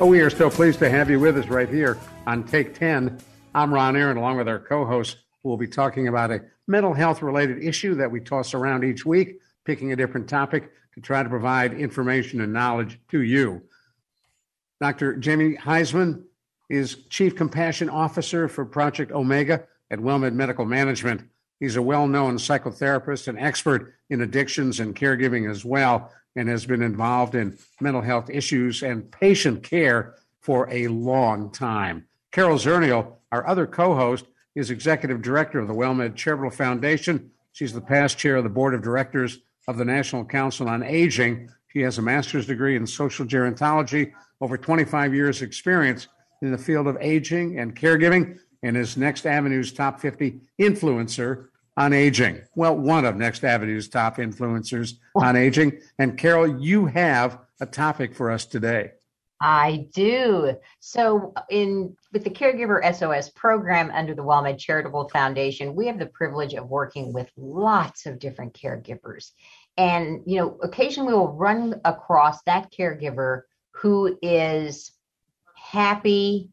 Oh, we are still pleased to have you with us right here on Take 10. I'm Ron Aaron, along with our co host, who will be talking about a mental health related issue that we toss around each week, picking a different topic to try to provide information and knowledge to you. Dr. Jamie Huysman is Chief Compassion Officer for Project Omega at WellMed Medical Management. He's a well known psychotherapist and expert in addictions and caregiving as well and has been involved in mental health issues and patient care for a long time. Carol Zernial, our other co host, is executive director of the WellMed Charitable Foundation. She's the past chair of the board of directors of the National Council on Aging. She has a master's degree in social gerontology, over 25 years' experience in the field of aging and caregiving, and is Next Avenue's top 50 influencer on aging. Well, one of Next Avenue's top influencers on aging. And Carol, you have a topic for us today. I do. So, in with the Caregiver SOS program under the WellMed Charitable Foundation, we have the privilege of working with lots of different caregivers. And, you know, occasionally we'll run across that caregiver who is happy,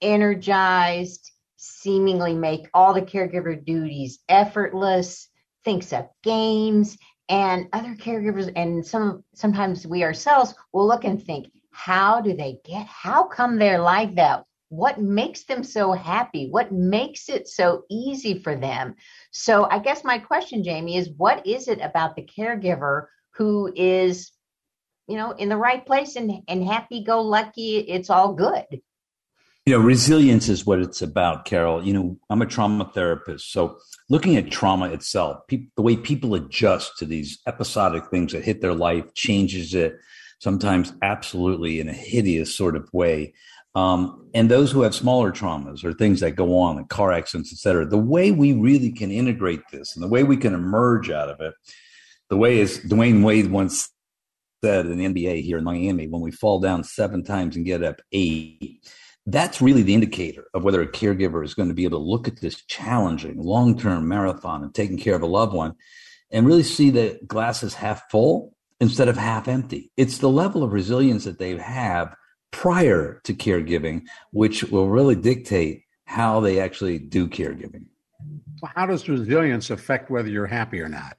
energized, seemingly make all the caregiver duties effortless, thinks up games, and other caregivers and some sometimes we ourselves will look and think, how do they get how come they're like that? What makes them so happy? What makes it so easy for them? So I guess my question, Jamie, is what is it about the caregiver who is, you know, in the right place and, and happy go lucky, it's all good? You know, resilience is what it's about, Carol. You know, I'm a trauma therapist. So looking at trauma itself, pe- the way people adjust to these episodic things that hit their life changes it, sometimes absolutely in a hideous sort of way. Um, and those who have smaller traumas or things that go on, like car accidents, et cetera, the way we really can integrate this and the way we can emerge out of it, the way is Dwyane Wade once said in the NBA here in Miami, when we fall down seven times and get up eight, that's really the indicator of whether a caregiver is going to be able to look at this challenging long term marathon of taking care of a loved one and really see the glass is half full instead of half empty. It's the level of resilience that they have prior to caregiving, which will really dictate how they actually do caregiving. Well, How does resilience affect whether you're happy or not?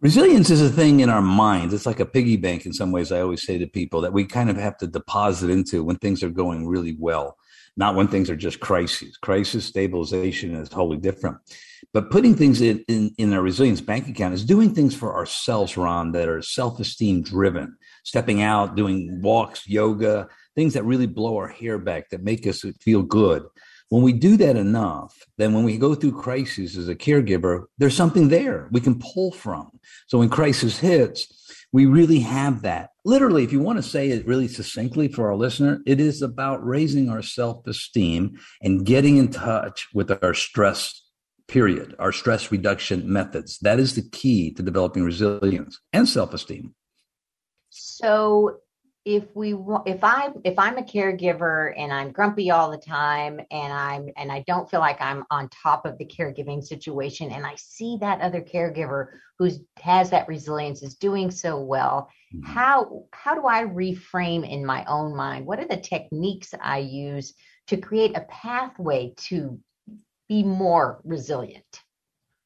Resilience is a thing in our minds. It's like a piggy bank in some ways. I always say to people that we kind of have to deposit into when things are going really well, not when things are just crises. Crisis stabilization is totally different. But putting things in, in, in our resilience bank account is doing things for ourselves, Ron, that are self esteem driven, stepping out, doing walks, yoga, things that really blow our hair back, that make us feel good. When we do that enough, then when we go through crises as a caregiver, there's something there we can pull from. So when crisis hits, we really have that. Literally, if you want to say it really succinctly for our listener, it is about raising our self esteem and getting in touch with our stress period, our stress reduction methods. That is the key to developing resilience and self esteem. So if we if i if i'm a caregiver and i'm grumpy all the time and i'm and i don't feel like i'm on top of the caregiving situation and i see that other caregiver who's has that resilience is doing so well mm-hmm. how how do i reframe in my own mind what are the techniques i use to create a pathway to be more resilient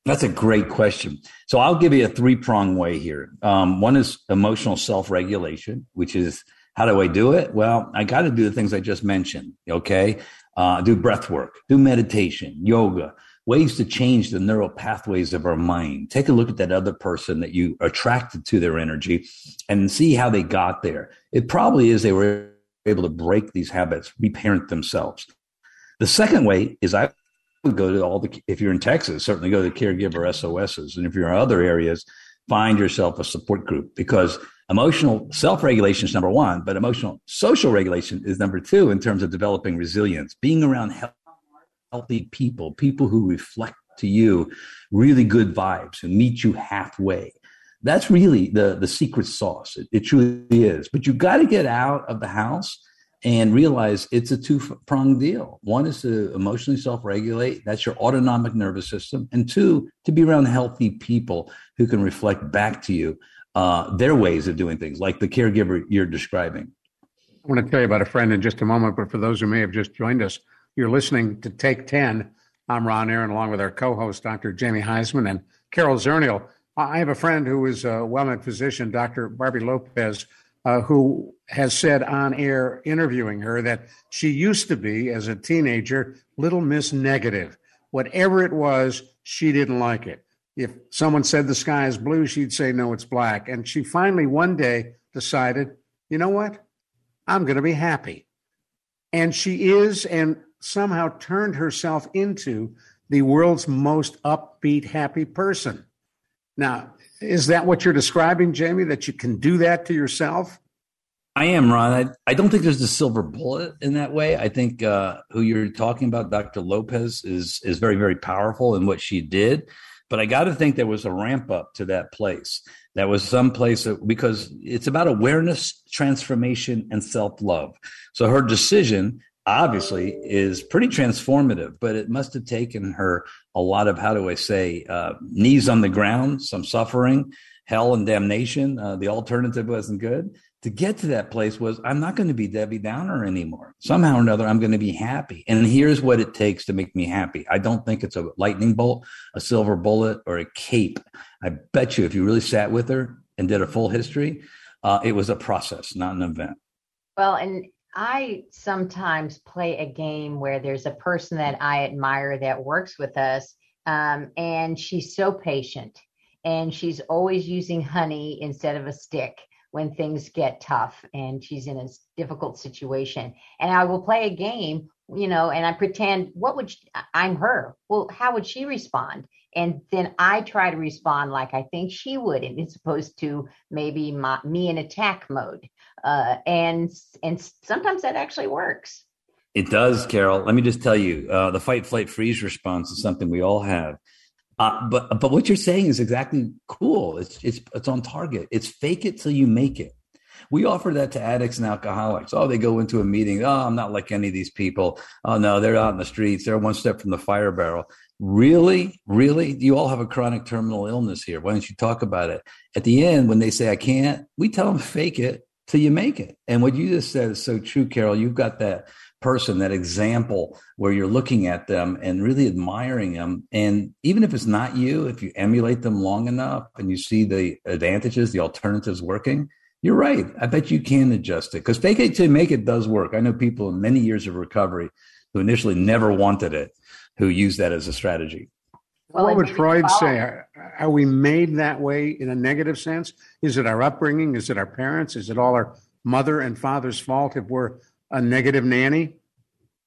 that's a great question. So I'll give you a three prong way here. Um, one is emotional self regulation, which is how do I do it? Well, I got to do the things I just mentioned. Okay. Uh, do breath work, do meditation, yoga, ways to change the neural pathways of our mind. Take a look at that other person that you attracted to their energy and see how they got there. It probably is they were able to break these habits, reparent themselves. The second way is I go to all the, if you're in Texas, certainly go to the caregiver SOSs. And if you're in other areas, find yourself a support group because emotional self regulation is number one, but emotional social regulation is number two in terms of developing resilience, being around healthy people, people who reflect to you really good vibes, who meet you halfway. That's really the, the secret sauce. It, it truly is. But you got to get out of the house and realize it's a two pronged deal. One is to emotionally self regulate, that's your autonomic nervous system. And two, to be around healthy people who can reflect back to you uh, their ways of doing things, like the caregiver you're describing. I want to tell you about a friend in just a moment, but for those who may have just joined us, you're listening to Take 10. I'm Ron Aaron, along with our co host, Dr. Jamie Huysman and Carol Zernial. I have a friend who is a well known physician, Dr. Barbie Lopez uh, who has said on air interviewing her that she used to be, as a teenager, Little Miss Negative. Whatever it was, she didn't like it. If someone said the sky is blue, she'd say, no, it's black. And she finally one day decided, you know what? I'm going to be happy. And she is, and somehow turned herself into the world's most upbeat, happy person. Now, is that what you're describing, Jamie, that you can do that to yourself? I am, Ron. I, I don't think there's a silver bullet in that way. I think uh, who you're talking about, Dr. Lopez, is is very, very powerful in what she did. But I got to think there was a ramp up to that place. That was some place that, because it's about awareness, transformation, and self love. So her decision obviously is pretty transformative, but it must have taken her a lot of, how do I say, uh, knees on the ground, some suffering, hell and damnation. Uh, the alternative wasn't good. To get to that place was, I'm not going to be Debbie Downer anymore. Somehow or another, I'm going to be happy. And here's what it takes to make me happy. I don't think it's a lightning bolt, a silver bullet, or a cape. I bet you if you really sat with her and did a full history, uh, it was a process, not an event. Well, and I sometimes play a game where there's a person that I admire that works with us, um, and she's so patient, and she's always using honey instead of a stick when things get tough and she's in a difficult situation. And I will play a game, you know, and I pretend, what would she, I'm her? Well, how would she respond? And then I try to respond like I think she would, and it's opposed to maybe my, me in attack mode uh, and and sometimes that actually works. It does, Carol. Let me just tell you, uh, the fight, flight, freeze response is something we all have. Uh, but but what you're saying is exactly cool. It's it's it's on target. It's fake it till you make it. We offer that to addicts and alcoholics. Oh, they go into a meeting. Oh, I'm not like any of these people. Oh no, they're out in the streets. They're one step from the fire barrel. Really, really, you all have a chronic terminal illness here. Why don't you talk about it? At the end, when they say I can't, we tell them fake it till you make it. And what you just said is so true, Carol. You've got that person, that example where you're looking at them and really admiring them. And even if it's not you, if you emulate them long enough and you see the advantages, the alternatives working, you're right. I bet you can adjust it because fake it to make it does work. I know people in many years of recovery who initially never wanted it, who use that as a strategy. Well, what would Freud say? Are we made that way in a negative sense? Is it our upbringing? Is it our parents? Is it all our mother and father's fault if we're a negative nanny?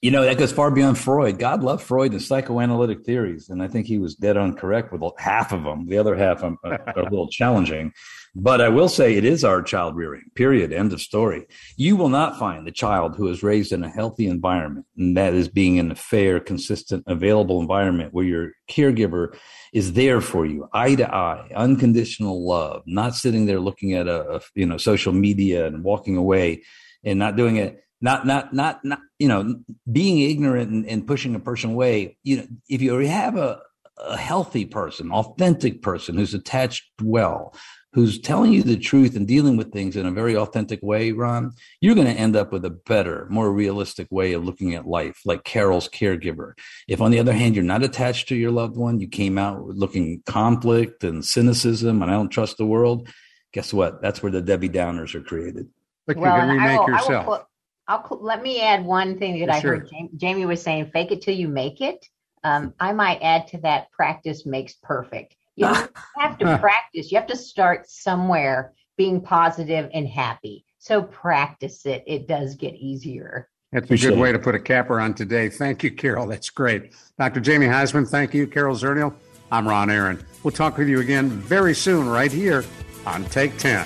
You know, that goes far beyond Freud. God loved Freud and psychoanalytic theories, and I think he was dead on correct with half of them. The other half are, are a little challenging. But I will say it is our child rearing, period. End of story. You will not find the child who is raised in a healthy environment, and that is being in a fair, consistent, available environment where your caregiver is there for you, eye to eye, unconditional love, not sitting there looking at a, a you know social media and walking away and not doing it not not not not you know being ignorant and, and, pushing a person away you know if you have a, a healthy person authentic person who's attached well who's telling you the truth and dealing with things in a very authentic way, Ron, you're going to end up with a better, more realistic way of looking at life, like Carol's caregiver. If, on the other hand, you're not attached to your loved one, you came out looking conflict and cynicism, and I don't trust the world, guess what? That's where the Debbie Downers are created. But well, you can remake will, yourself. I'll, I'll, let me add one thing that I sure. heard Jamie, Jamie was saying fake it till you make it. Um, I might add to that practice makes perfect you have to practice. You have to start somewhere being positive and happy. So practice it. It does get easier. That's a good way to put a capper on today. Thank you, Carol. That's great. Dr. Jamie Huysman, thank you. Carol Zernial, I'm Ron Aaron. We'll talk with you again very soon, right here on Take 10.